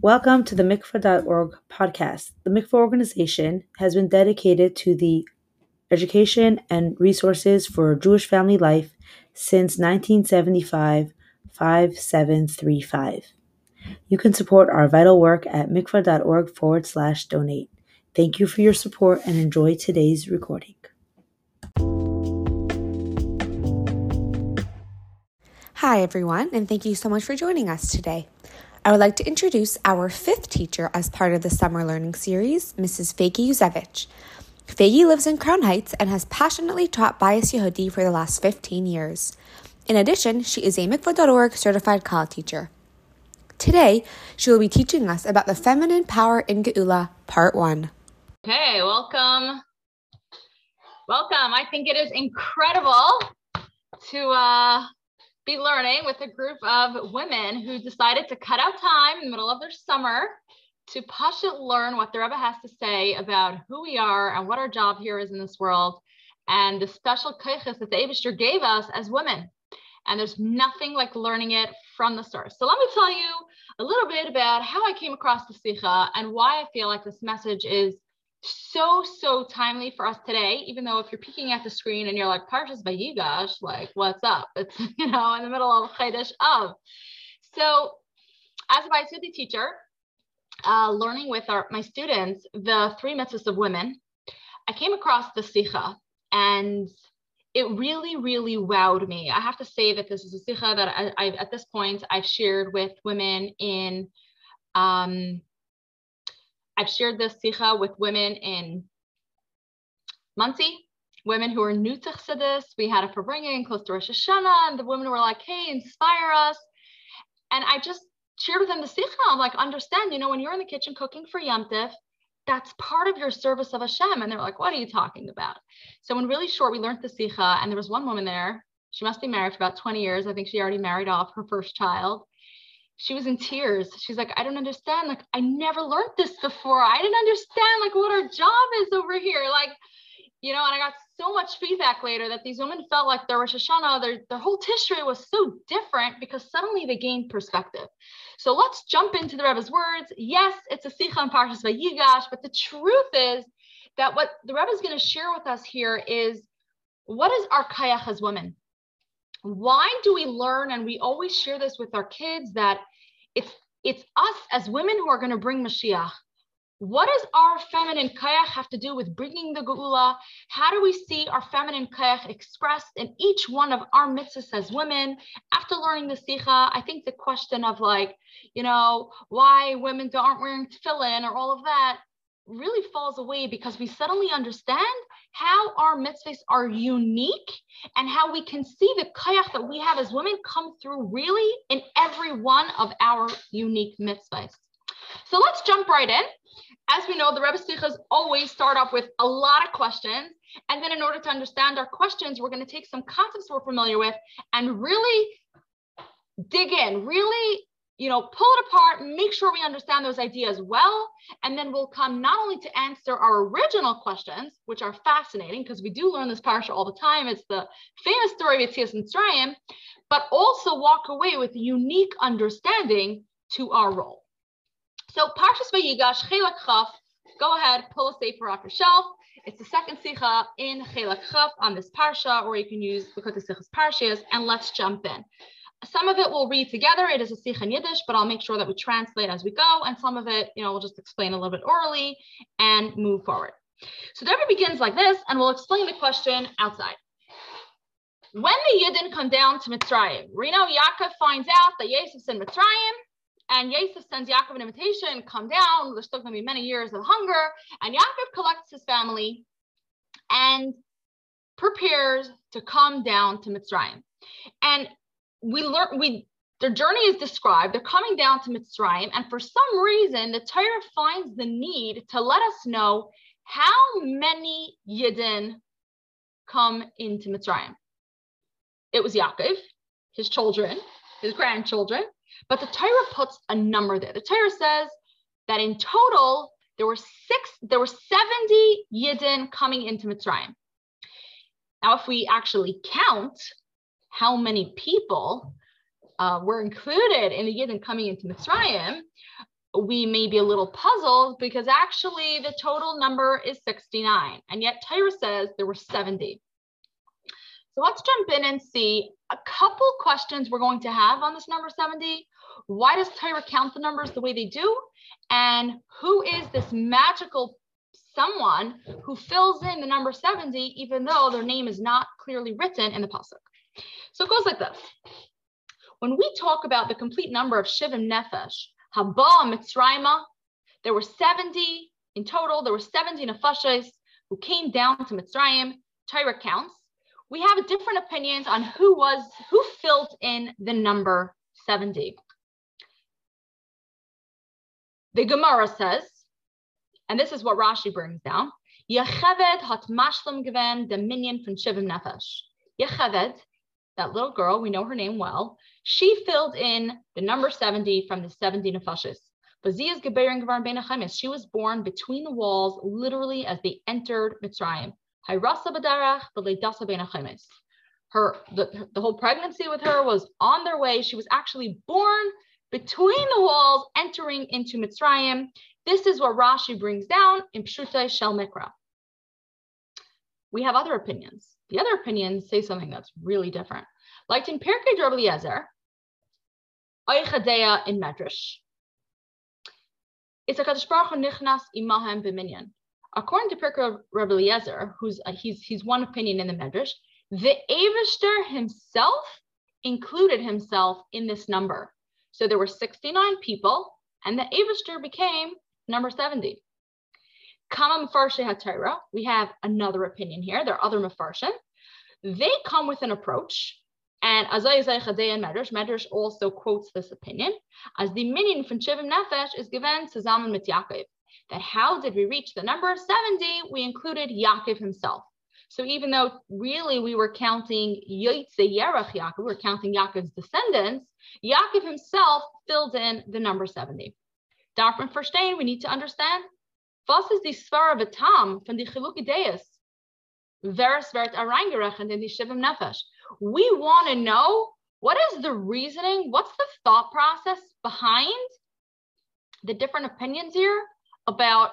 Welcome to the mikvah.org podcast. The mikvah organization has been dedicated to the education and resources for Jewish family life since 1975 5735. You can support our vital work at mikvah.org forward slash donate. Thank you for your support and enjoy today's recording. Hi, everyone, and thank you so much for joining us today. I would like to introduce our fifth teacher as part of the Summer Learning Series, Mrs. Faigy Yusewitz. Faigy lives in Crown Heights and has passionately taught Bias Yehudi for the last 15 years. In addition, she is a Mikvah.org certified Kala teacher. Today, she will be teaching us about the feminine power in Geula, Part 1. Okay, welcome. Welcome. I think it is incredible to uh, be learning with a group of women who decided to cut out time in the middle of their summer to Pasha learn what the Rebbe has to say about who we are and what our job here is in this world and the special kaiches that the Abishter gave us as women. And there's nothing like learning it from the source. So let me tell you a little bit about how I came across the Sikha and why I feel like this message is so so timely for us today even though if you're peeking at the screen and you're like parshas vayigash like what's up? It's you know in the middle of Chodesh of so as a Vaisudi teacher uh, learning with our my students the three mitzvahs of women I came across the sikha and it really really wowed me. I have to say that this is a sikha that I, I at this point I've shared with women in um, I've shared this sikha with women in Monsey, women who are new to Chassidus. We had a farbrengen close to Rosh Hashanah, and the women were like, hey, inspire us. And I just shared with them the sikha. I'm like, understand, you know, when you're in the kitchen cooking for Yom Tif, that's part of your service of Hashem. And they're like, what are you talking about? So in really short, we learned the sikha, and there was one woman there. She must be married for about 20 years. I think she already married off her first child she was in tears. She's like, I don't understand. Like, I never learned this before. I didn't understand like what our job is over here. Like, you know, and I got so much feedback later that these women felt like their Rosh Hashanah, their, their whole Tishrei was so different because suddenly they gained perspective. So let's jump into the Rebbe's words. Yes, it's a Sikha and Parshas Vayigash, but the truth is that what the Rebbe is going to share with us here is what is our kayach as women? Why do we learn and we always share this with our kids that it's it's us as women who are going to bring Mashiach. What does our feminine kayach have to do with bringing the geula? How do we see our feminine kayach expressed in each one of our mitzvahs as women? After learning the sikha, I think the question of like, you know, why women aren't wearing tefillin or all of that really falls away because we suddenly understand how our mitzvahs are unique and how we can see the kayach that we have as women come through really in every one of our unique mitzvahs. So let's jump right in. As we know, the Rebbe Sichas always start off with a lot of questions. And then in order to understand our questions, we're going to take some concepts we're familiar with and really dig in, really you know, pull it apart, make sure we understand those ideas well, and then we'll come not only to answer our original questions, which are fascinating because we do learn this parsha all the time. It's the famous story of Yitzias Mitzrayim, but also walk away with a unique understanding to our role. So Parshas Vayigash Chelak Chaf, go ahead, pull a sefer off your shelf. It's the second sikha in Chelak Chaf on this parsha, or you can use the Sichas Parshas, and let's jump in. Some of it we'll read together. It is a Sikh in Yiddish, but I'll make sure that we translate as we go. And some of it, you know, we'll just explain a little bit orally and move forward. So the Rebbe begins like this, and we'll explain the question outside. When the Yidden come down to Mitzrayim, we know Yaakov finds out that Yosef's in Mitzrayim, and Yosef sends Yaakov an invitation, come down. There's still going to be many years of hunger. And Yaakov collects his family and prepares to come down to Mitzrayim. And we learn we their journey is described. They're coming down to Mitzrayim, and for some reason, the Torah finds the need to let us know how many Yidden come into Mitzrayim. It was Yaakov, his children, his grandchildren, but the Torah puts a number there. The Torah says that in total there were six, there were 70 Yidden coming into Mitzrayim. Now, if we actually count how many people uh, were included in the Yidden coming into Mitzrayim, we may be a little puzzled because actually the total number is 69, and yet Torah says there were 70. So let's jump in and see a couple questions we're going to have on this number 70. Why does Torah count the numbers the way they do? And who is this magical someone who fills in the number 70, even though their name is not clearly written in the Pasuk? So it goes like this. When we talk about the complete number of Shivim Nefesh, Haba Mitzrayma, there were 70 in total, there were 70 Nefashis who came down to Mitzrayim, Torah counts. We have different opinions on who was, who filled in the number 70. The Gemara says, and this is what Rashi brings down, Yecheved hat mashlam gewen the minion von Shivim Nefesh. Yecheved, that little girl, we know her name well, she filled in the number 70 from the 70 Nefashis. She was born between the walls, literally as they entered Mitzrayim. Her, the, the whole pregnancy with her was on their way. She was actually born between the walls, entering into Mitzrayim. This is what Rashi brings down in Pshuto Shel Mikra. We have other opinions. The other opinions say something that's really different. Like in Pirkei Rabbi Eliezer, Oichadea in Medrash. It's a Kadosh Baruch Nichnas Imahem B'minyan. According to Pirkei Rabbi Eliezer, who's uh, he's he's one opinion in the Medrash, the Avishter himself included himself in this number. So there were 69 people, and the Avishter became number 70. Kama Mefarshei HaTorah, we have another opinion here. There are other Mefarshim. They come with an approach and Azai Chadei and Medrash, Medrash also quotes this opinion, as the minion from Shivim Nefesh is given to Zalman mit Yaakov. That how did we reach the number 70? We included Yaakov himself. So even though really we were counting Yotze Yerach Yaakov, we were counting Yaakov's descendants, Yaakov himself filled in the number 70. Darfman verstehen, we need to understand, was is die Sphara Vitam von die? Veres wird reingerechnet in die Shivim Nefesh we want to know what is the reasoning, what's the thought process behind the different opinions here about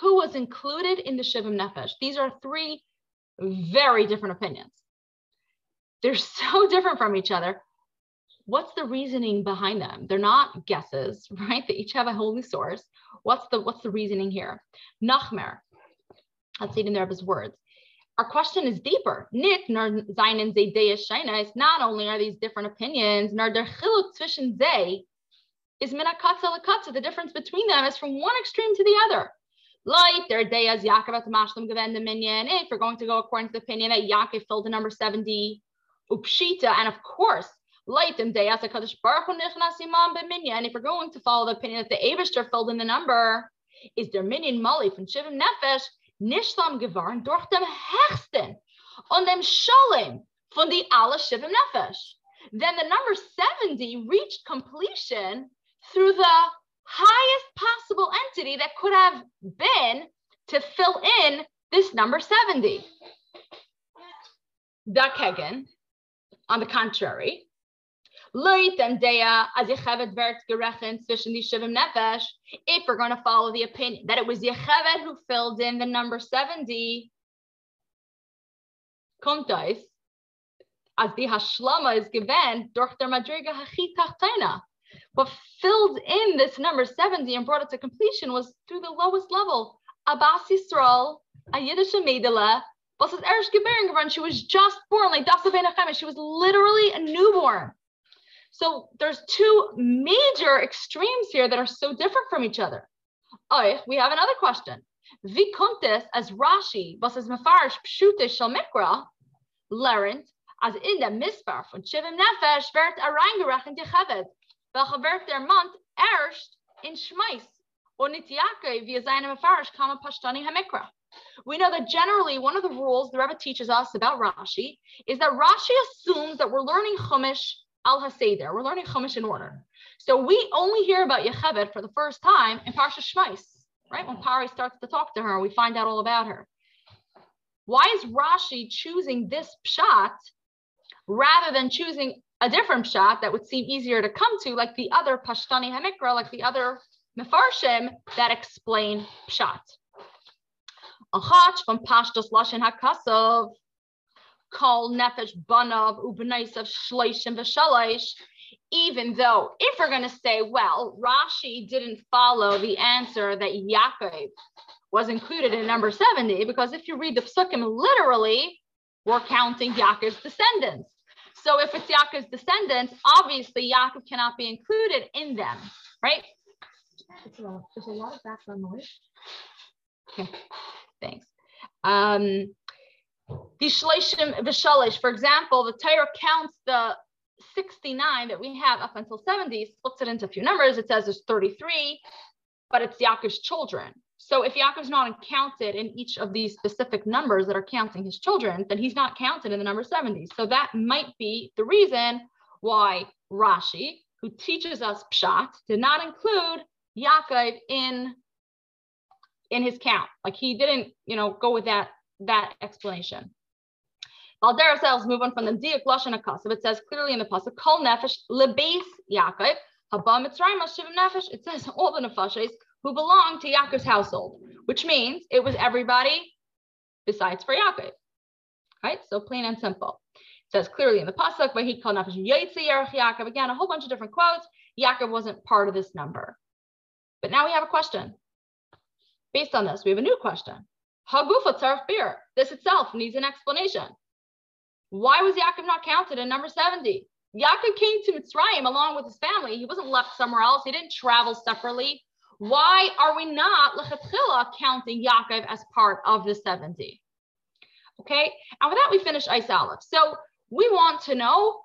who was included in the Shivim Nefesh. These are three very different opinions. They're so different from each other. What's the reasoning behind them? They're not guesses, right? They each have a holy source. What's the what's the reasoning here? Nachmer, let's see it in there of his words our question is deeper. Nick, nor Zainen Shaina is not only are these different opinions, nor der chiluk zwischen ze is minakatza lakatza. The difference between them is from one extreme to the other. Light, their day as Yaakov at the Mashlam given the minion. If we're going to go according to the opinion that Yaakov filled the number 70, upshita, and of course, light and day as a Kaddish Baruch b'minyan. If we're going to follow the opinion that the Abishter filled in the number, is their minion Mali from Shivim Nefesh, Nishlam geworden durch dem Hechsten und dem Shalom von die alle Shivim Nefesh. Then the number 70 reached completion through the highest possible entity that could have been to fill in this number 70. Dakegen, on the contrary, if we're going to follow the opinion that it was Yechevet who filled in the number 70, Kuntais, as the Hashlama is given, durch Madriga Hachitachtena. What filled in this number 70 and brought it to completion was through the lowest level. Abbas Yisrael, a Yiddish Medela, was Erish She was just born, like Dasa Ben She was literally a newborn. So there's two major extremes here that are so different from each other. Oh, we have another question. As Rashi, mefarish mikra, as in Shivim Nefesh er erst in mefarish kama pashtani hamikra. We know that generally one of the rules the Rebbe teaches us about Rashi is that Rashi assumes that we're learning Chumash Al Haseder. We're learning Chumash in order. So we only hear about Yechevet for the first time in Parsha Shmais, right? When Pari starts to talk to her, we find out all about her. Why is Rashi choosing this pshat rather than choosing a different pshat that would seem easier to come to, like the other Pashtani Hamikra, like the other mefarshim that explain pshat. Achat from Pashtos Lashon Hakasov, Kol Nefesh Banav Ubenaisav Shleishim V'Shalish, even though if we're going to say, well, Rashi didn't follow the answer that Yaakov was included in number 70, because if you read the psukim literally, we're counting Yaakov's descendants. So if it's Yaakov's descendants, obviously Yaakov cannot be included in them, right? There's a lot of background noise. Okay, thanks. Um, the Shleshim Vishalish, for example, the Torah counts the 69 that we have up until 70, splits it into a few numbers. It says there's 33, but it's Yaakov's children. So if Yaakov's not counted in each of these specific numbers that are counting his children, then he's not counted in the number 70. So that might be the reason why Rashi, who teaches us Pshat, did not include Yaakov in, in his count. Like he didn't, you know, go with that, that explanation. Valdera says, move on from the Diak Lashon Akasav. It says clearly in the Pasuk, Kol Nefesh Lebeis Yaakov, Haba Mitzrayim Shivim Nefesh. It says all the Nefeshes who belonged to Yaakov's household, which means it was everybody besides for Yaakov. Right? So plain and simple. It says clearly in the Pasuk, but he called Nefesh Yaitzi Yaakov. Again, a whole bunch of different quotes. Yaakov wasn't part of this number. But now we have a question. Based on this, we have a new question. Hagufa Tzarf Bir. This itself needs an explanation. Why was Yaakov not counted in number 70? Yaakov came to Mitzrayim along with his family. He wasn't left somewhere else. He didn't travel separately. Why are we not lechatchila counting Yaakov as part of the 70? Okay, and with that we finish Ice Aleph. So we want to know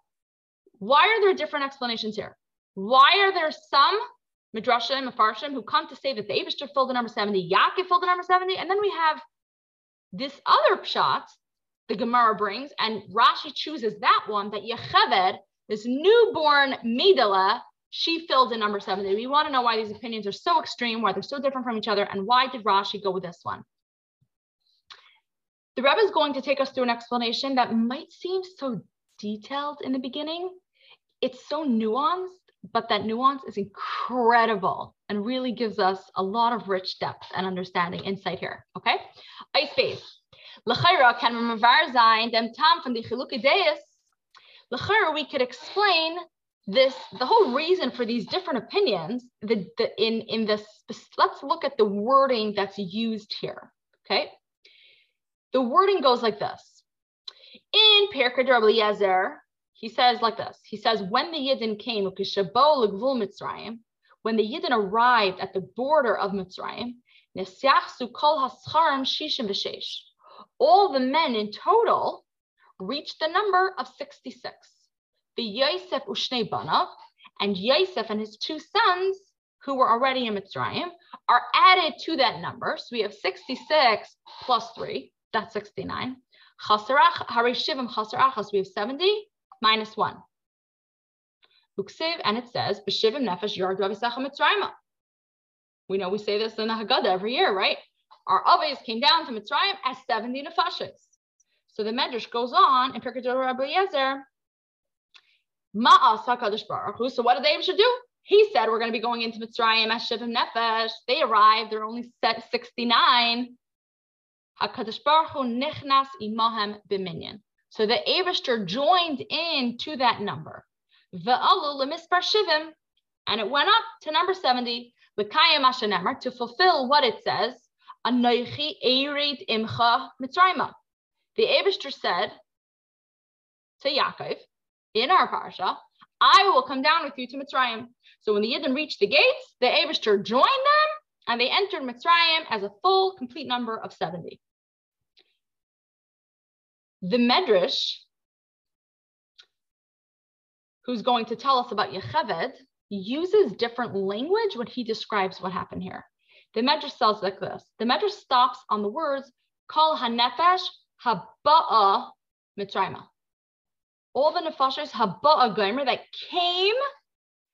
why are there different explanations here? Why are there some Midrashim, Mefarshim who come to say that the Abishter filled the number 70, Yaakov filled the number 70, and then we have this other pshat the Gemara brings, and Rashi chooses that one that Yecheved, this newborn Midala, she filled in number 70. We want to know why these opinions are so extreme, why they're so different from each other, and why did Rashi go with this one? The Rebbe is going to take us through an explanation that might seem so detailed in the beginning. It's so nuanced, but that nuance is incredible and really gives us a lot of rich depth and understanding insight here. Okay, ice base. L'chayra can mavar zayin dem tam from the chiluke deis. L'chayra we could explain this the whole reason for these different opinions. The, the in in this let's look at the wording that's used here. Okay, the wording goes like this. In Perkei Eliezer, he says like this. He says when the Yidden came, when the Yidden arrived at the border of Mitzrayim, all the men in total reached the number of 66. The Yosef Ushne Banav and Yosef and his two sons, who were already in Mitzrayim, are added to that number. So we have 66 plus 3, that's 69. Chasarach, Harishivim Chasarachas, we have 70 minus 1. Uksiv, and it says, B'shivim nefesh yard Mitzrayim. We know we say this in the Haggadah every year, right? Our Aves came down to Mitzrayim as 70 nefashis. So the Medrash goes on in Pirkei Rabbi Eliezer, Ma'as HaKadosh Baruch Hu. So what did they should do? He said we're going to be going into Mitzrayim as Shivim Nefesh. They arrived, they're only set 69. HaKadosh Baruch Hu nichnas imahem b'minyan. So the Avishter joined in to that number. Ve'alu lemispar shivim. And it went up to number 70, l'kayim ashenemer, to fulfill what it says, Erid Imcha. The Abishter said to Yaakov in our parsha, I will come down with you to Mitzrayim. So when the Yidden reached the gates, the Abishter joined them and they entered Mitzrayim as a full, complete number of 70. The Medrash, who's going to tell us about Yecheved, uses different language when he describes what happened here. The Medrash says like this. The Medrash stops on the words Kol hanefesh haba'a mitzrayma. All the nefashos haba'a gomer that came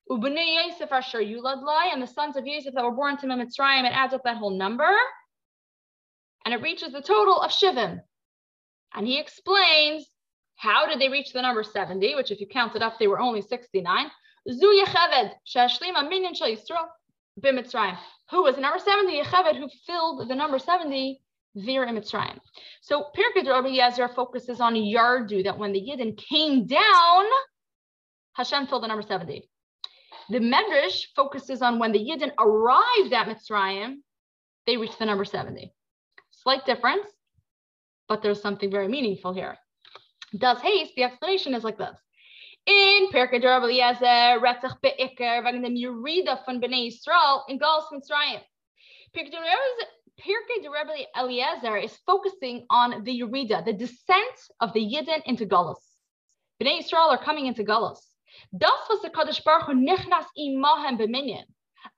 ubnei Yosef asher yulad lai and the sons of Yosef that were born to Mitzrayim. It adds up that whole number, and it reaches the total of shivim. And he explains how did they reach the number 70, which if you count it up, they were only 69. Zu yechaved shashlima minyan shal Yisrael. b'Mitzrayim. Who was the number 70? Yecheved, who filled the number 70 there in Mitzrayim. So Pirkei Rabbi Eliezer focuses on Yardu, that when the Yidden came down, Hashem filled the number 70. The Medrash focuses on when the Yidden arrived at Mitzrayim, they reached the number 70. Slight difference, but there's something very meaningful here. Does haste, the explanation is like this. In Pirkei Rabbi Eliezer, Retzach Be'ikr, wegen dem Yerida von Bnei Yisrael in Galus Mitzrayim. Pirkei Rabbi Eliezer is focusing on the Yerida, the descent of the Yidden into Galus. Bnei Yisrael are coming into Galus. Das was the Kadosh Baruch Hu nichnas imahem b'minyan.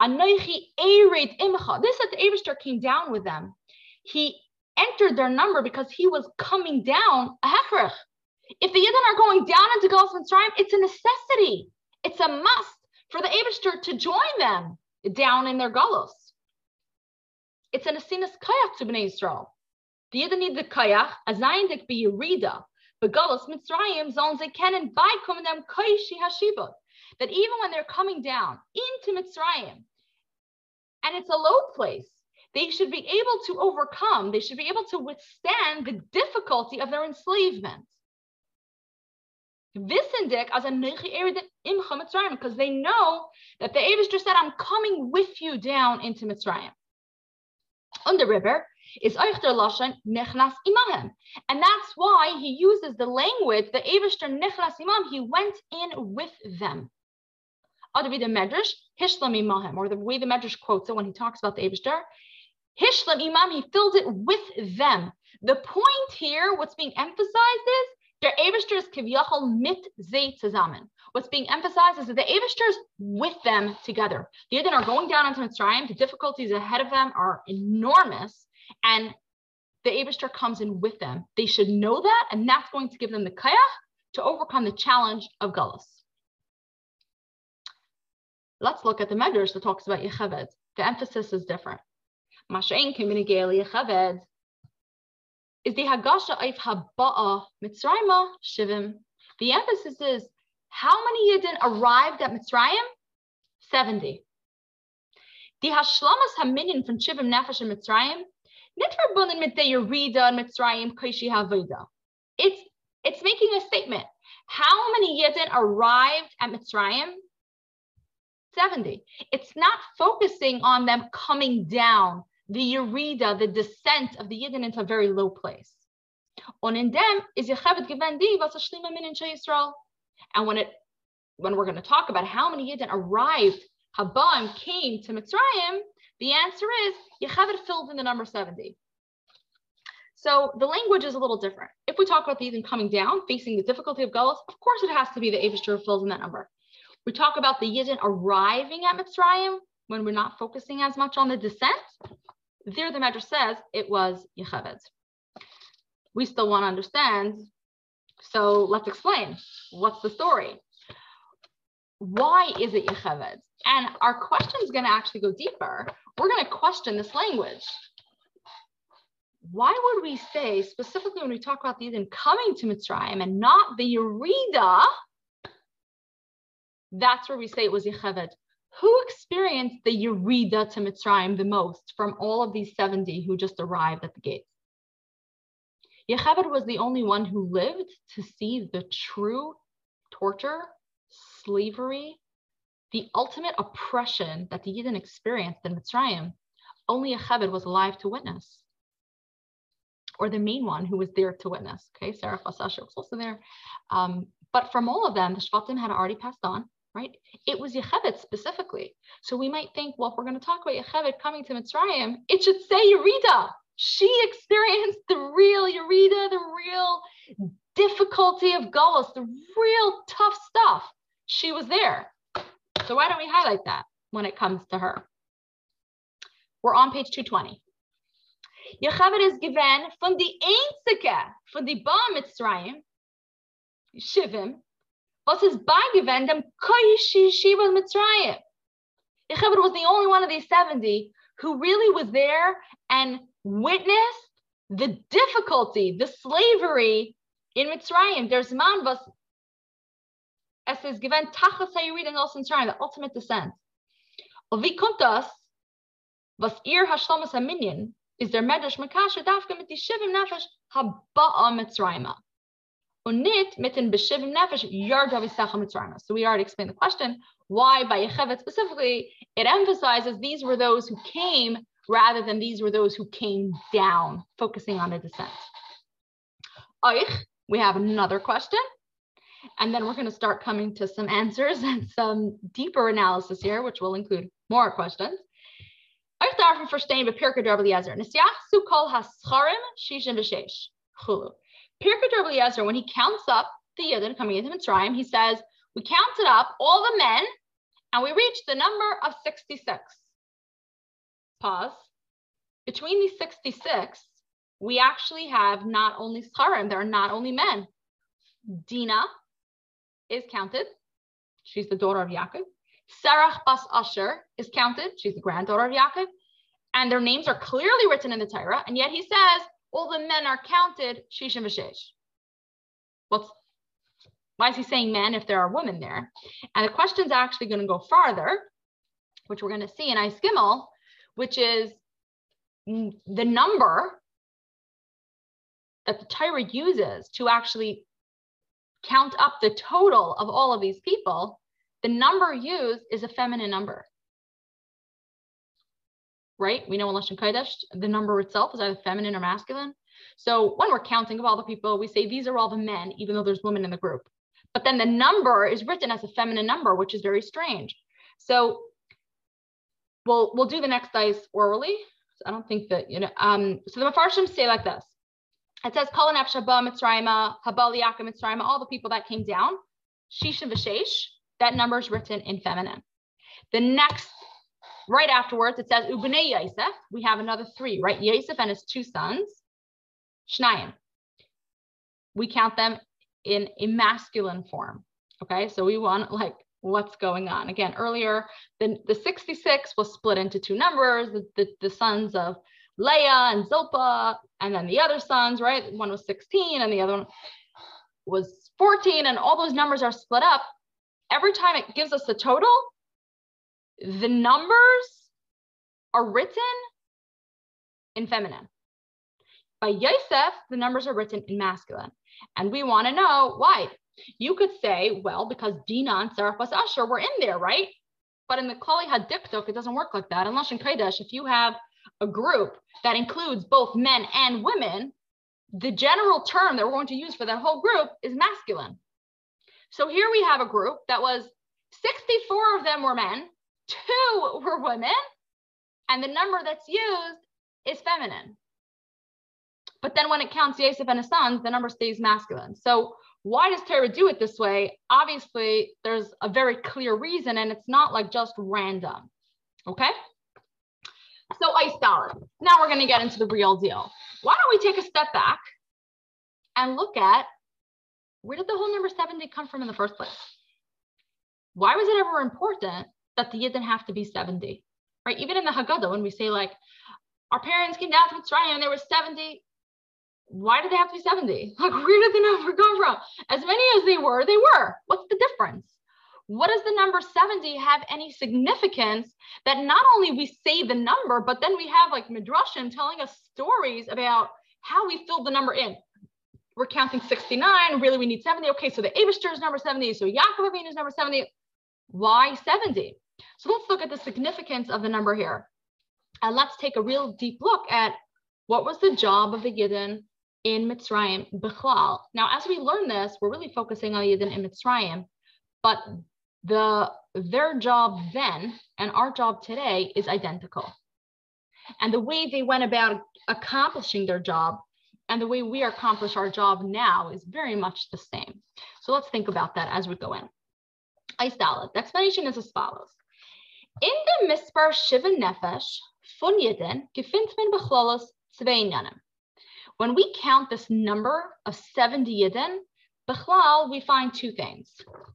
Anoichi ered imcha. This that the Abishter came down with them. He entered their number because he was coming down a hechrich. If the Yidden are going down into Galus Mitzrayim, it's a necessity. It's a must for the Abishter to join them down in their Galus. It's an asinas kayach to Bnei Yisrael. The Yidden need the kayach, a zayin be Yerida, Begalus Mitzrayim sollen sie kennen beikommen dem Koishi Hashivot. That even when they're coming down into Mitzrayim, and it's a low place, they should be able to overcome, they should be able to withstand the difficulty of their enslavement. Because they know that the Avish said, I'm coming with you down into Mitzrayim. On the river, is Eichter Lashon Nechnas Imahem. And that's why he uses the language, the Evishter Nechnas Imam, he went in with them. Or the way the Medrash quotes it when he talks about the Evishter, Hishlam Imam, he filled it with them. The point here, what's being emphasized is der Evishter is kivyachol mit ze zusammen. What's being emphasized is that the Avishter is with them together. The Yidden are going down into Mitzrayim. The difficulties ahead of them are enormous and the Abishter comes in with them. They should know that, and that's going to give them the kayach to overcome the challenge of Gullus. Let's look at the Medrash that talks about Yechaved. The emphasis is different. Mashain Kiminigel Yechaved is the Hagasha Eif Haba'a Mitzrayim Shivim. The emphasis is how many Yidden arrived at Mitzrayim? 70. The Hashlamas Haminin from Shivim Nefesh in Mitzrayim Nicht verbunden Yerida Mitzrayim Kaishi Havida. It's it's making a statement. How many Yidden arrived at Mitzrayim? 70. It's not focusing on them coming down, the Yerida, the descent of the Yidden into a very low place. Und in dem is Min. And when it when we're going to talk about how many Yidden arrived, Habam came to Mitzrayim, the answer is you have it filled in the number 70. So the language is a little different. If we talk about the Yidden coming down, facing the difficulty of Gullus, of course it has to be the Avishter fills in that number. We talk about the Yidden arriving at Mitzrayim when we're not focusing as much on the descent. There the Medrash says it was Yechaved. We still want to understand, so let's explain. What's the story? Why is it Yechaved? And our question is going to actually go deeper we're going to question this language. Why would we say, specifically when we talk about the Eden coming to Mitzrayim and not the Yerida, that's where we say it was Yechaved. Who experienced the Yerida to Mitzrayim the most from all of these 70 who just arrived at the gates? Yechaved was the only one who lived to see the true torture, slavery, the ultimate oppression that the Yidden experienced in Mitzrayim, only Yechaved was alive to witness, or the main one who was there to witness. Okay, Sarah Bas Asher was also there. Um, but from all of them, the Shvatim had already passed on, right? It was Yechaved specifically. So we might think, well, if we're going to talk about Yechaved coming to Mitzrayim, it should say Yerida. She experienced the real Yerida, the real difficulty of Gullus, the real tough stuff. She was there. So why don't we highlight that when it comes to her? We're on page 220. Yocheved is given from the einzige, from the Ba Mitzrayim, Shivim, was his given them Koishi Shiva Mitzrayim. Yocheved was the only one of these 70 who really was there and witnessed the difficulty, the slavery in Mitzrayim. There's man was as ist given tachas hayrid and also trying the ultimate descent. kommt das, was ihr Hashlomas Haminyan is der Medrash Makasha dafka mit Shivim Nefesh Haba'a Mitzrayma. So we already explained the question, why by Yechevet specifically, it emphasizes these were those who came rather than these were those who came down, focusing on a descent. Oich, we have another question. And then we're going to start coming to some answers and some deeper analysis here, which will include more questions. Chulu. Pirkei Eliezer, when he counts up the Yidden coming into Mitzrayim, he says, we counted up all the men and we reached the number of 66. Pause. Between these 66, we actually have not only scharim, there are not only men. Dina is counted. She's the daughter of Yaakov. Sarah Bas Asher is counted. She's the granddaughter of Yaakov. And their names are clearly written in the Torah. And yet he says, all the men are counted, Shishim V'Shesh. What's why is he saying men if there are women there? And the question's actually going to go farther, which we're going to see in Ice Gimel, which is the number that the Torah uses to actually count up the total of all of these people the number used is a feminine number. Right? We know in Lashon Kodesh, the number itself is either feminine or masculine. So when we're counting of all the people, we say these are all the men, even though there's women in the group. But then the number is written as a feminine number, which is very strange. So we'll we'll do the next dice orally. I don't think that you know. Um, so the Mefarshim say like this. It says Kol Nefesh Haba Mitzrayim, Haba Mitzrayim, all the people that came down, Shish and that number is written in feminine. The next, right afterwards, it says Ubnei Yosef. We have another three, right? Yosef and his two sons, Shnayim. We count them in a masculine form. Okay, so we want like what's going on. Again, earlier, the, the 66 was split into two numbers, the, the, the sons of Leah and Zilpah, and then the other sons, right? One was 16 and the other one was 14, and all those numbers are split up every time it gives us the total, the numbers are written in feminine. By Yosef, the numbers are written in masculine. And we want to know why. You could say, well, because Dina and Sarah Asher were in there, right? But in the Klali Hadikdok, it doesn't work like that. In Lashon Kodesh, if you have a group that includes both men and women, the general term that we're going to use for that whole group is masculine. So here we have a group that was 64 of them were men, two were women, and the number that's used is feminine. But then when it counts Yosef and his sons, the number stays masculine. So why does Torah do it this way? Obviously, there's a very clear reason, and it's not like just random. Okay? So ice salad. Now we're going to get into the real deal. Why don't we take a step back and look at where did the whole number 70 come from in the first place? Why was it ever important that the yid didn't have to be 70? Right? Even in the Haggadah, when we say like our parents came down to Mitzrayim and there was 70, why did they have to be 70? Like, where did the number come from? As many as they were, they were. What's the difference? What does the number 70 have any significance that not only we say the number, but then we have like Midrashim telling us stories about how we filled the number in we're counting 69. Really, we need 70. Okay, so the Avishter is number 70. So Yaakov Avinu is number 70. Why 70? So let's look at the significance of the number here. And let's take a real deep look at what was the job of the Yidden in Mitzrayim Bechlal. Now, as we learn this, we're really focusing on the Yidden in Mitzrayim, but the their job then and our job today is identical. And the way they went about accomplishing their job and the way we accomplish our job now is very much the same. So let's think about that as we go in. Ice salad. The explanation is as follows. In the Mispar Shiva Nefesh, Fun Yidin, gefindt men bechlolos When we count this number of 70 Yidin, Bechlal, we find two things.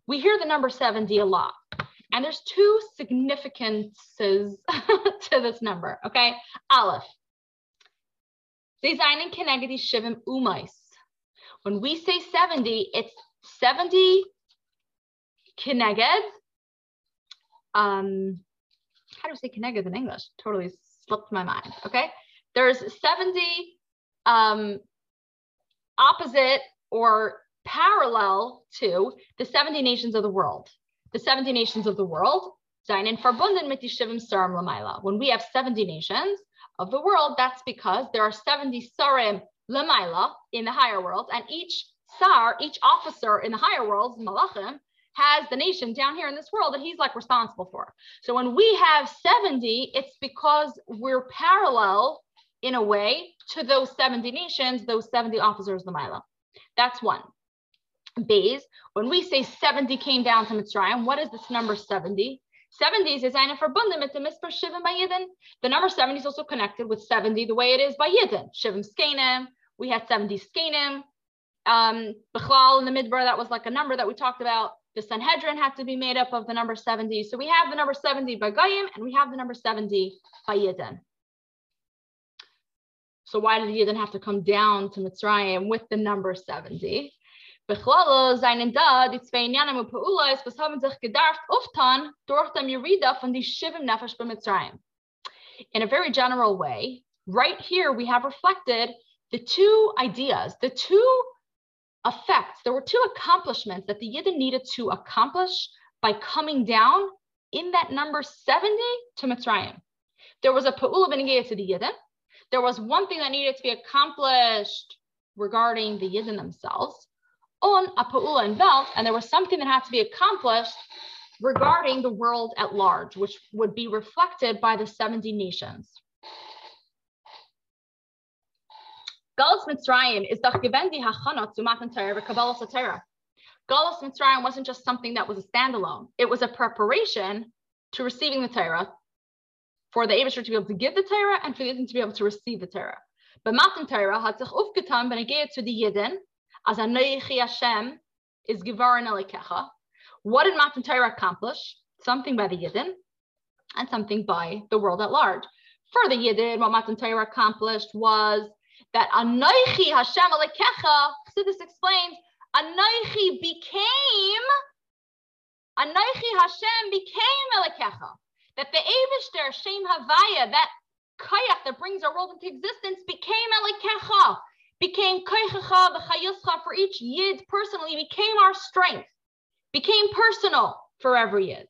We hear the number 70 a lot. And there's two significances to this number, okay? Aleph, seinen Kenegedi Shivim Umais. When we say 70, it's 70 Keneged. Um, how do we say keneged in English? Totally slipped my mind. Okay. There's 70 um, opposite or parallel to the 70 nations of the world. The 70 nations of the world, When we have 70 nations of the world, that's because there are 70 sarim lamaila in the higher world, and each sar, each officer in the higher worlds, malachim, has the nation down here in this world that he's like responsible for. So when we have 70, it's because we're parallel in a way to those 70 nations, those 70 officers of the Mila. That's one. Bays, when we say 70 came down to Mitzrayim, what is this number 70? 70 is eine verbunden mit dem Misper Shivim by. The number 70 is also connected with 70 the way it is by Yidden. Shivim Skenim, we had 70 Skenim. Um, Bechlal in the Midbar, that was like a number that we talked about. The Sanhedrin had to be made up of the number 70. So we have the number 70 by Goyim and we have the number 70 by Yidden. So why did Yidden have to come down to Mitzrayim with the number 70? seinen da die zwei was haben sich gedarft durch dem von die Shivim Nefesh Mitzrayim. In a very general way, right here we have reflected the two ideas, the two effects. There were two accomplishments that the Yidden needed to accomplish by coming down in that number 70 to Mitzrayim. There was a Pa'ula Benegea to the Yidden. There was one thing that needed to be accomplished regarding the Yidden themselves on a Pa'ula Velt, and there was something that had to be accomplished regarding the world at large, which would be reflected by the 70 nations. Galus Mitzrayim is the Gebendi Hachanot to Matan Torah Kabbalah Satera. Galus Mitzrayim wasn't just something that was a standalone. It was a preparation to receiving the Torah for the Abishur to be able to give the Torah and for the Yidden to be able to receive the Torah. But Matan Torah had sich aufgetan, it to the Yidden, as a Neichi Hashem is Givarin Elikecha. What did Matan Torah accomplish? Something by the Yidden and something by the world at large. For the Yidden, what Matan Torah accomplished was that Anoichi Hashem Alekecha, this explains, Anoichi became, Anoichi Hashem became Alekecha. That the Avishter, Shem Havaya, that Kayach that brings our world into existence became Alekecha, became Kaychacha, B'chayuscha for each Yid personally, became our strength, became personal for every Yid.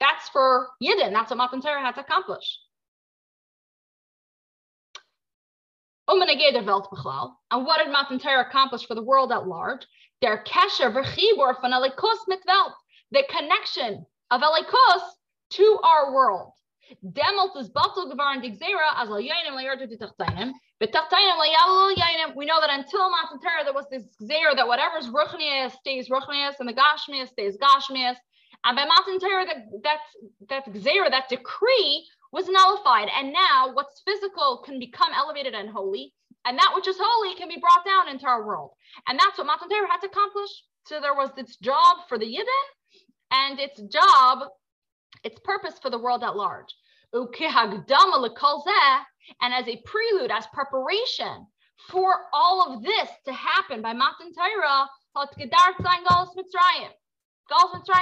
That's for Yidden. That's what Matan Torah had to accomplish. And what did Matan Torah accomplish for the world at large? Their kesher v'chibor von Elikos mit Welt, the connection of Elikos to our world. Demelt is batal gevaran digzera as al yainim layardu titachtainim. But tachtayinim we know that until Matan Torah there was this gzera that whatever's ruchnias stays ruchnias and the gashmias stays gashmias. And by Matan Torah, that that that gzera, that decree was nullified. And now what's physical can become elevated and holy. And that which is holy can be brought down into our world. And that's what Matan Torah had to accomplish. So there was its job for the Yidden and its job, its purpose for the world at large. And as a prelude, as preparation for all of this to happen by Matan Torah, Galus Mitzrayim.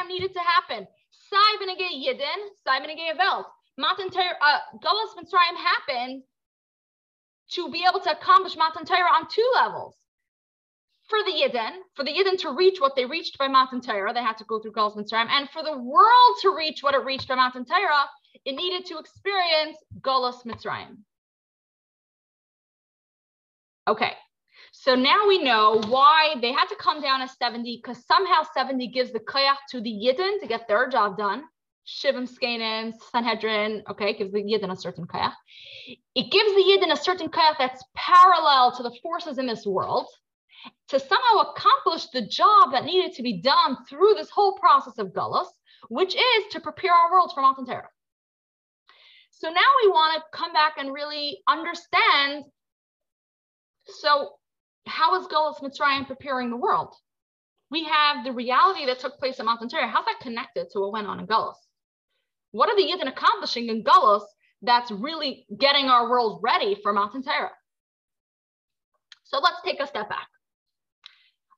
Needed to happen. Simon Yidden, Simon Welt. Matan Torah, uh, Mitzrayim happened to be able to accomplish Matan Torah on two levels. For the Yidden, for the Yidden to reach what they reached by Matan Torah, they had to go through Galus Mitzrayim. And for the world to reach what it reached by Matan Torah, it needed to experience Galus Mitzrayim. Okay, so now we know why they had to come down as 70, because somehow 70 gives the koyach to the Yidden to get their job done. Shivim Skanen, Sanhedrin, okay, gives the Yidden a certain kayach. It gives the Yidden a certain kayach that's parallel to the forces in this world to somehow accomplish the job that needed to be done through this whole process of Gullus, which is to prepare our world for Matan Torah. So now we want to come back and really understand. So, how is Gullus Mitzrayim preparing the world? We have the reality that took place at Matan Torah. How's that connected to what went on in Gullus? What are the Yidden accomplishing in Gullus that's really getting our world ready for Matan Torah? So let's take a step back.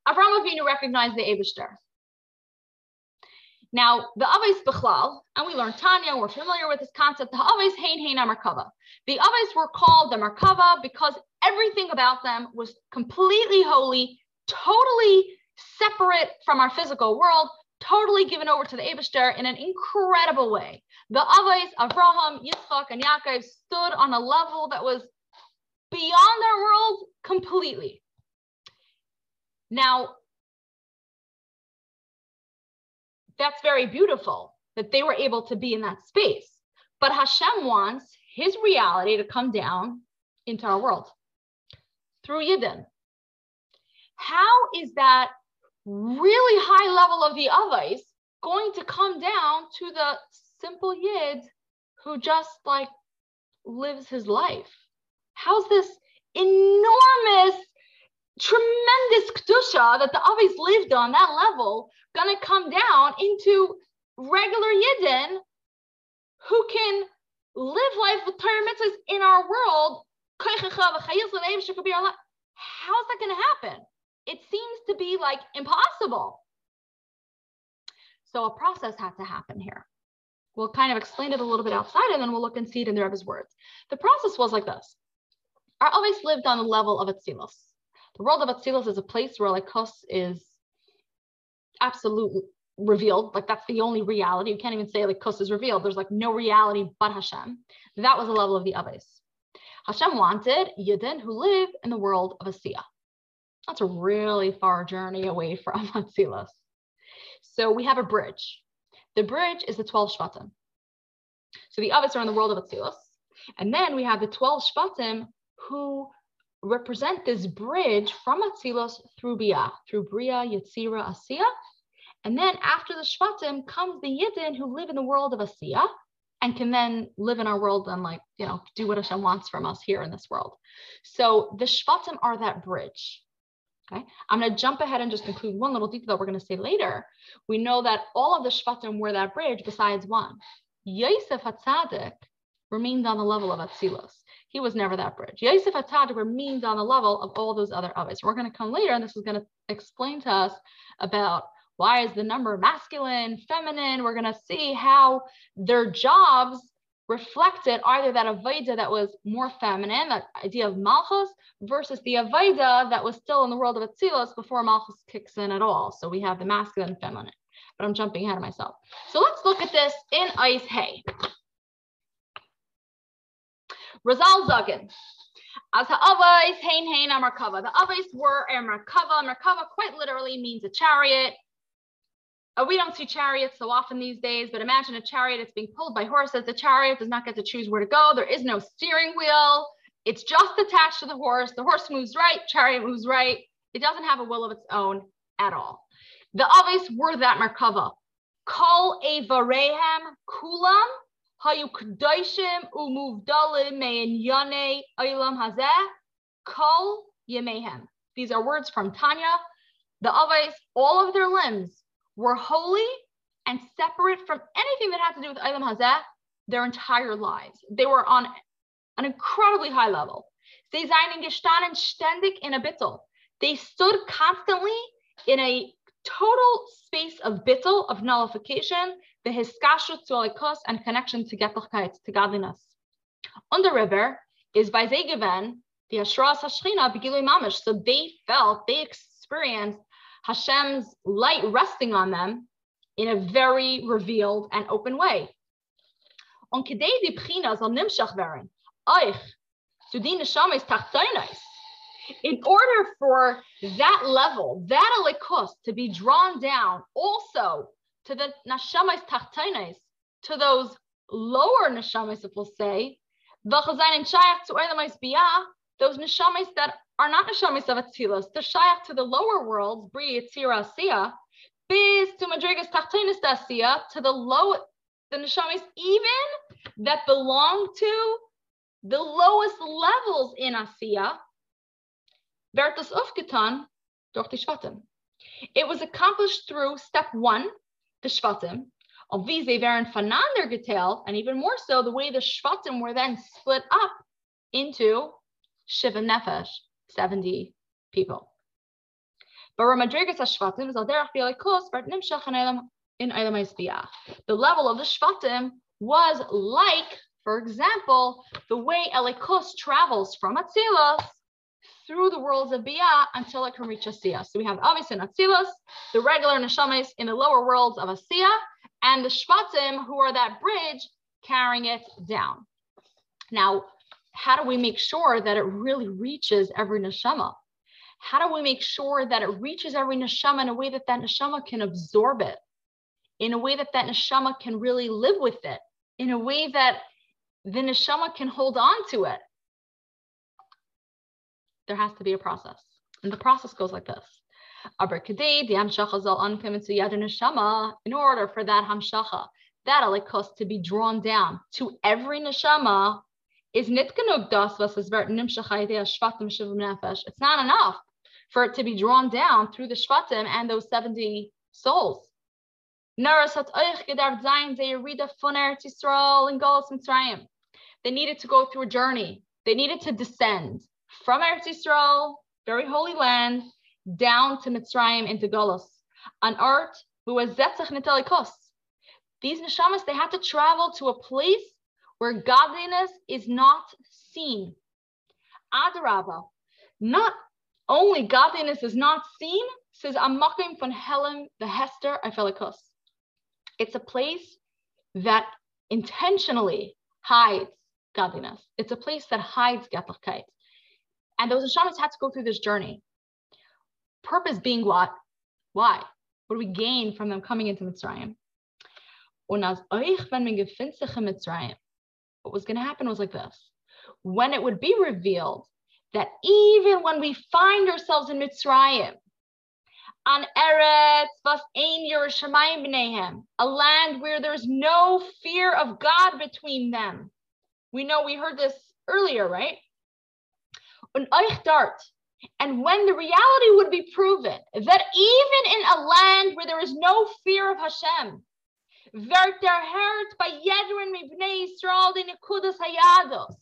Avram Avinu recognized the Abishter. Now, the Avais Bechlal, and we learned Tanya, we're familiar with this concept, the Avais Hein Hein Amarkava. The Avais were called the Markava because everything about them was completely holy, totally separate from our physical world, totally given over to the Abishter in an incredible way. The Avais, Avraham, Yitzchak, and Yaakov stood on a level that was beyond their world completely. Now, that's very beautiful that they were able to be in that space. But Hashem wants his reality to come down into our world through Yidden. How is that really high level of the Avais going to come down to the simple Yid who just like lives his life? How's this enormous, tremendous Kedusha that the Avais lived on that level to come down into regular Yidden who can live life with mitzvahs in our world. How's that to happen? It seems to be like impossible. So a process had to happen here. We'll kind of explain it a little bit outside and then we'll look and see it in the Rebbe's words. The process was like this. Our always lived on the level of Atzilus. The world of Atzilus is a place where like Kos is absolutely revealed. Like that's the only reality. You can't even say like Kos is revealed. There's like no reality but Hashem. That was the level of the Aves. Hashem wanted Yidden who live in the world of Asiya. That's a really far journey away from Atzilus. So we have a bridge. The bridge is the 12 Shvatim. So the Aves are in the world of Atzilus. And then we have the 12 Shvatim who represent this bridge from Atzilus through Bia, through Bria, Yetzira, Asiya. And then after the Shvatim comes the Yidden who live in the world of Asiya and can then live in our world and like, you know, do what Hashem wants from us here in this world. So the Shvatim are that bridge. Okay. I'm going to jump ahead and just include one little detail that we're going to say later. We know that all of the Shvatim were that bridge besides one. Yosef HaTzadik remained on the level of Atzilus. He was never that bridge. Yosef Atad remained on the level of all those other Aves. We're going to come later, and this is going to explain to us about why is the number masculine, feminine. We're going to see how their jobs reflected either that Avaida that was more feminine, that idea of Malchus, versus the Avaida that was still in the world of Atzilus before Malchus kicks in at all. So we have the masculine and feminine. But I'm jumping ahead of myself. So let's look at this in Ice Hay. Rizal Zagin. As ha'avais hein hein amarkava. The avais were a markava. Markava quite literally means a chariot. Uh, we don't see chariots so often these days, but imagine a chariot that's being pulled by horses. The chariot does not get to choose where to go. There is no steering wheel. It's just attached to the horse. The horse moves right, chariot moves right. It doesn't have a will of its own at all. The avais were that markava. Kol evarehem kulam hayu kadoshim umuvdalim mein yane olam hazeh kol yemehem. These are words from Tanya. The Avais, all of their limbs were holy and separate from anything that had to do with Olam Hazeh their entire lives. They were on an incredibly high level. In a bittel. They stood constantly in a total space of bittel, of nullification, the hiskashut to and connection to getlichkeit, to godliness. On the river is by the Ashras Hashchina, Begilui Mamish. So they felt, they experienced Hashem's light resting on them in a very revealed and open way. On kedei nimshach neshames tachtoinais, in order for that level, that alikos to be drawn down also to the nashamas tachtonis, to those lower neshamas, if we'll say, those neshamas that are not neshamas of Atzilas, they're shayach to the lower worlds, Bri, Yitzira, Asiya, biz to Madrigas tachtonis Asiya, to the low, the neshamas even that belong to the lowest levels in Asiya, werd das aufgetan durch die Shvatim. It was accomplished through step one, the Shvatim, of wie sie wären voneinander geteilt, and even more so, the way the Shvatim were then split up into Shiva Nefesh, 70 people. The level of the Shvatim was like, for example, the way Elikos travels from Atzilos through the worlds of Biyah until it can reach Asiya. So we have obviously in Atzilos, the regular Neshamas in the lower worlds of Asiya, and the Shvatim, who are that bridge carrying it down. Now, how do we make sure that it really reaches every neshama? How do we make sure that it reaches every neshama in a way that that neshama can absorb it, in a way that that neshama can really live with it, in a way that the neshama can hold on to it? There has to be a process. And the process goes like this. In order for that hamshacha, that alikos to be drawn down to every neshama, is nit genug das, was nefesh. It's not enough for it to be drawn down through the shvatim and those 70 souls. They needed to go through a journey. They needed to descend from Eretz Yisrael, very holy land, down to Mitzrayim into Golos, an art who was zetzach. These neshamas, they had to travel to a place where godliness is not seen. Adarabah, not only godliness is not seen, says Amakim von Helen the Hester Efelikos. It's a place that intentionally hides godliness. It's a place that hides Gattlichkeit. And those Hashamas had to go through this journey. Purpose being what? Why? What do we gain from them coming into Mitzrayim? Mitzrayim, what was going to happen was like this. When it would be revealed that even when we find ourselves in Mitzrayim, on Eretz vas ein Yerushalayim b'neihem, a land where there's no fear of God between them. We know we heard this earlier, right? Un euch dart. And when the reality would be proven that even in a land where there is no fear of Hashem, wird der Herz bei jederen Mibnei Yisrael in Nekudas Hayados.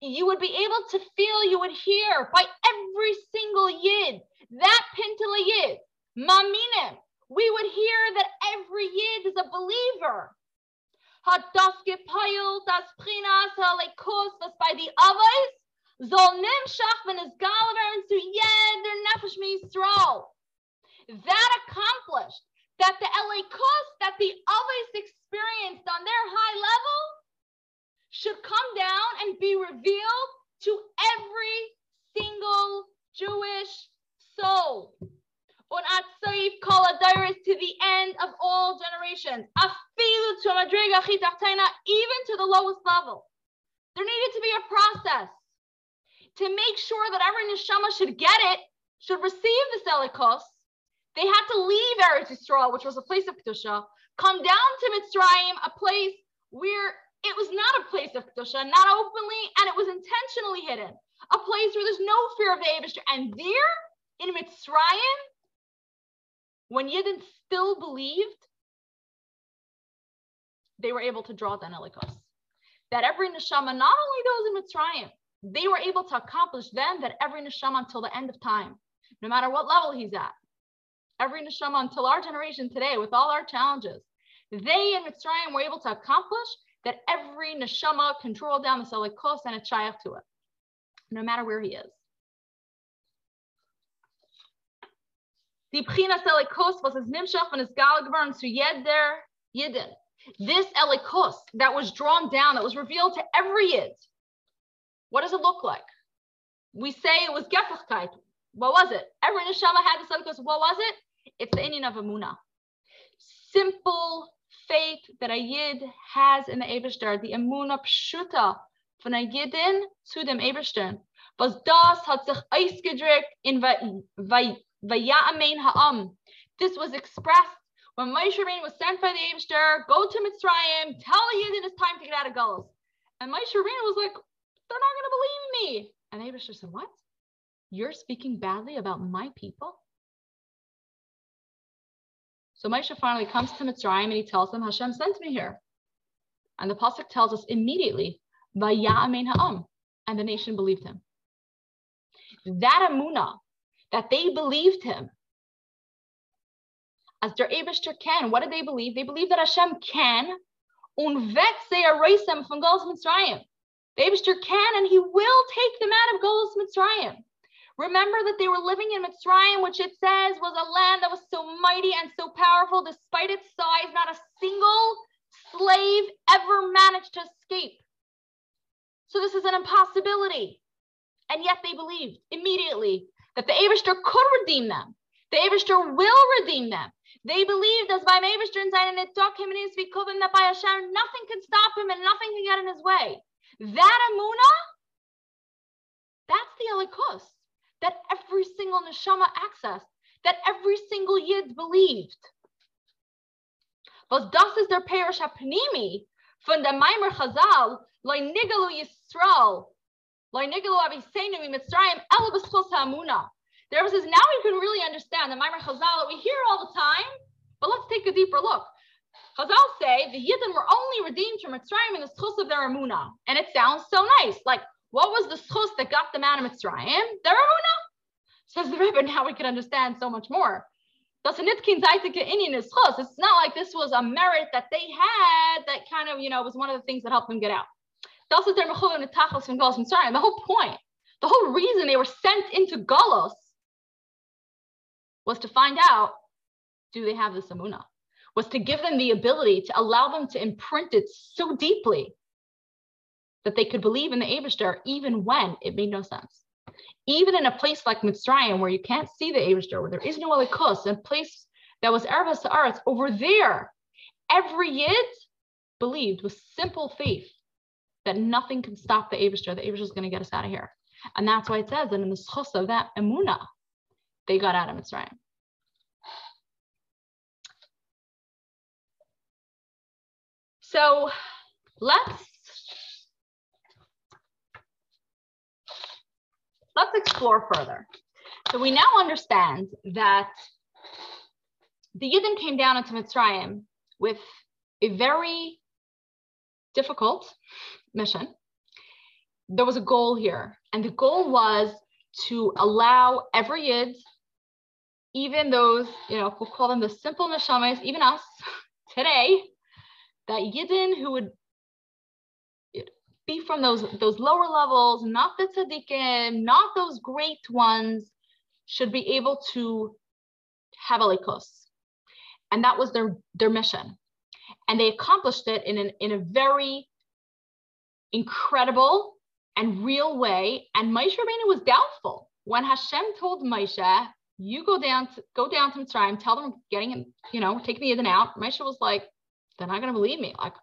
You would be able to feel, you would hear by every single Yid, that Pintala Yid, Maminim, we would hear that every Yid is a believer. Hat das gepeilt, das Prinas Halekos, was bei die Avais, soll nimshach, wenn es galvern zu jeder Nefesh Yisrael. That accomplished that the cost that the others experienced on their high level should come down and be revealed to every single Jewish soul. On Atzaif Kaladiris to the end of all generations. Afilu to Madriga even to the lowest level. There needed to be a process to make sure that every neshama should get it, should receive the Selikos, they had to leave Eretz Yisrael, which was a place of Kedusha, come down to Mitzrayim, a place where it was not a place of Kedusha, not openly, and it was intentionally hidden. A place where there's no fear of the Abishter. And there, in Mitzrayim, when Yidden still believed, they were able to draw the Elikos. That every neshama, not only those in Mitzrayim, they were able to accomplish then that every neshama until the end of time, no matter what level he's at, every neshama until our generation today, with all our challenges, they in Mitzrayim were able to accomplish that every neshama can draw down the selikos and a chayach to it, no matter where he is. Die Pchina selikos was his nimshach and his galagvern to yeder yidin. This elikos that was drawn down, that was revealed to every yid. What does it look like? We say it was gefachkeit. What was it? Every neshama had the selikos. What was it? It's the Indian of Amuna. Simple faith that a Yid has in the Eberster, the Amuna Pshuta von a Yidin zu dem Eberstern. Was das hat sich ausgedrückt in Vaya'amein Ha'am. This was expressed when Moshe was sent by the Eberster, go to Mitzrayim, tell a Yidin it's time to get out of Gullus. And Moshe was like, they're not going to believe me. And the said, what? You're speaking badly about my people? So Moshe finally comes to Mitzrayim and he tells them, Hashem sent me here. And the Pasuk tells us immediately, Vaya'amein ha'am, and the nation believed him. That amuna, that they believed him, as der Eberster can. What did they believe? They believe that Hashem can und wird sie erreichen von Golos Mitzrayim. The Eberster can and he will take them out of Golos Mitzrayim. Remember that they were living in Mitzrayim, which it says was a land that was so mighty and so powerful, despite its size, not a single slave ever managed to escape. So this is an impossibility. And yet they believed immediately that the Abishter could redeem them. The Abishter will redeem them. They believed as by Abishter and Zayin and Tok him and that by Hashem nothing can stop him and nothing can get in his way. That Amuna, that's the Elikus that every single neshama accessed, that every single yid believed. Was das ist der Perish HaPnimi von der Maimer Chazal, loy nigalu Yisrael, loy nigalu aviseinu mitzrayim, elu b'schos ha'amuna. The Rebbe says, now we can really understand the Maimer Chazal that we hear all the time, but let's take a deeper look. Chazal say the Yidden were only redeemed from Mitzrayim in the schus of their Amuna. And it sounds so nice. Like, what was the schus that got them out of Mitzrayim? Their Amuna. Says the Rebbe, now we can understand so much more. It's not like this was a merit that they had that kind of, you know, was one of the things that helped them get out. The whole point, the whole reason they were sent into Golos was to find out do they have the samuna? Was to give them the ability to allow them to imprint it so deeply that they could believe in the Abishtar even when it made no sense even in a place like Mitzrayim, where you can't see the Eibushter, where there is no Elikus, a place that was Erev Ha'aretz, over there, every Yid believed with simple faith that nothing can stop the Eibushter. The Eibushter is going to get us out of here. And that's why it says that in the schus of that emuna, they got out of Mitzrayim. So let's let's explore further. So we now understand that the Yidden came down into Mitzrayim with a very difficult mission. There was a goal here, and the goal was to allow every Yid, even those, you know, we'll call them the simple neshamas, even us today, that Yidden who would be from those those lower levels, not the tzaddikim, not those great ones, should be able to have a likos. And that was their, their mission. And they accomplished it in, an, in a very incredible and real way. And Moshe Rabbeinu was doubtful when Hashem told Moshe, "You go down, to, go down to Mitzrayim, tell them getting him, you know, take the and out." Moshe was like, "They're not going to believe me. Like,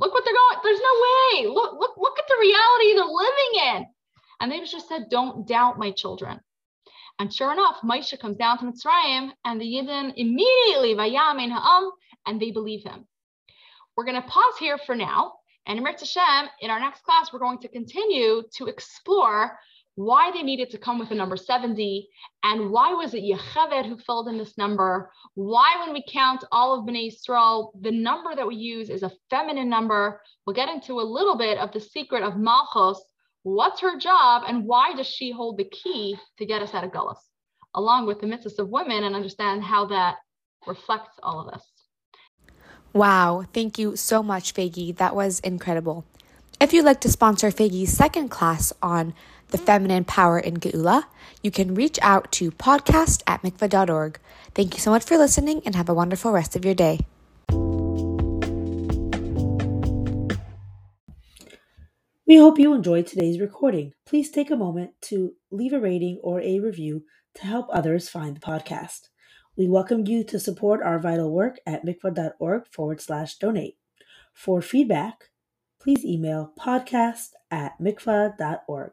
look what they're going. There's no way. Look, look, look at the reality they're living in. And they just said, don't doubt my children. And sure enough, Moshe comes down to Mitzrayim and the Yidden immediately vayamin ha'am, and they believe him. We're going to pause here for now. And in Hashem, in our next class, we're going to continue to explore why they needed to come with the number 70, and why was it Yocheved who filled in this number? Why, when we count all of Bnei Yisrael, the number that we use is a feminine number? We'll get into a little bit of the secret of Malchus. What's her job, and why does she hold the key to get us out of Gullus, along with the mitzvahs of women, and understand how that reflects all of this. Wow, thank you so much, Faigy. That was incredible. If you'd like to sponsor Faigy's second class on the feminine power in Geulah, you can reach out to podcast at mikvah.org. Thank you so much for listening and have a wonderful rest of your day. We hope you enjoyed today's recording. Please take a moment to leave a rating or a review to help others find the podcast. We welcome you to support our vital work at mikvah.org forward slash donate. For feedback, please email podcast at mikvah.org.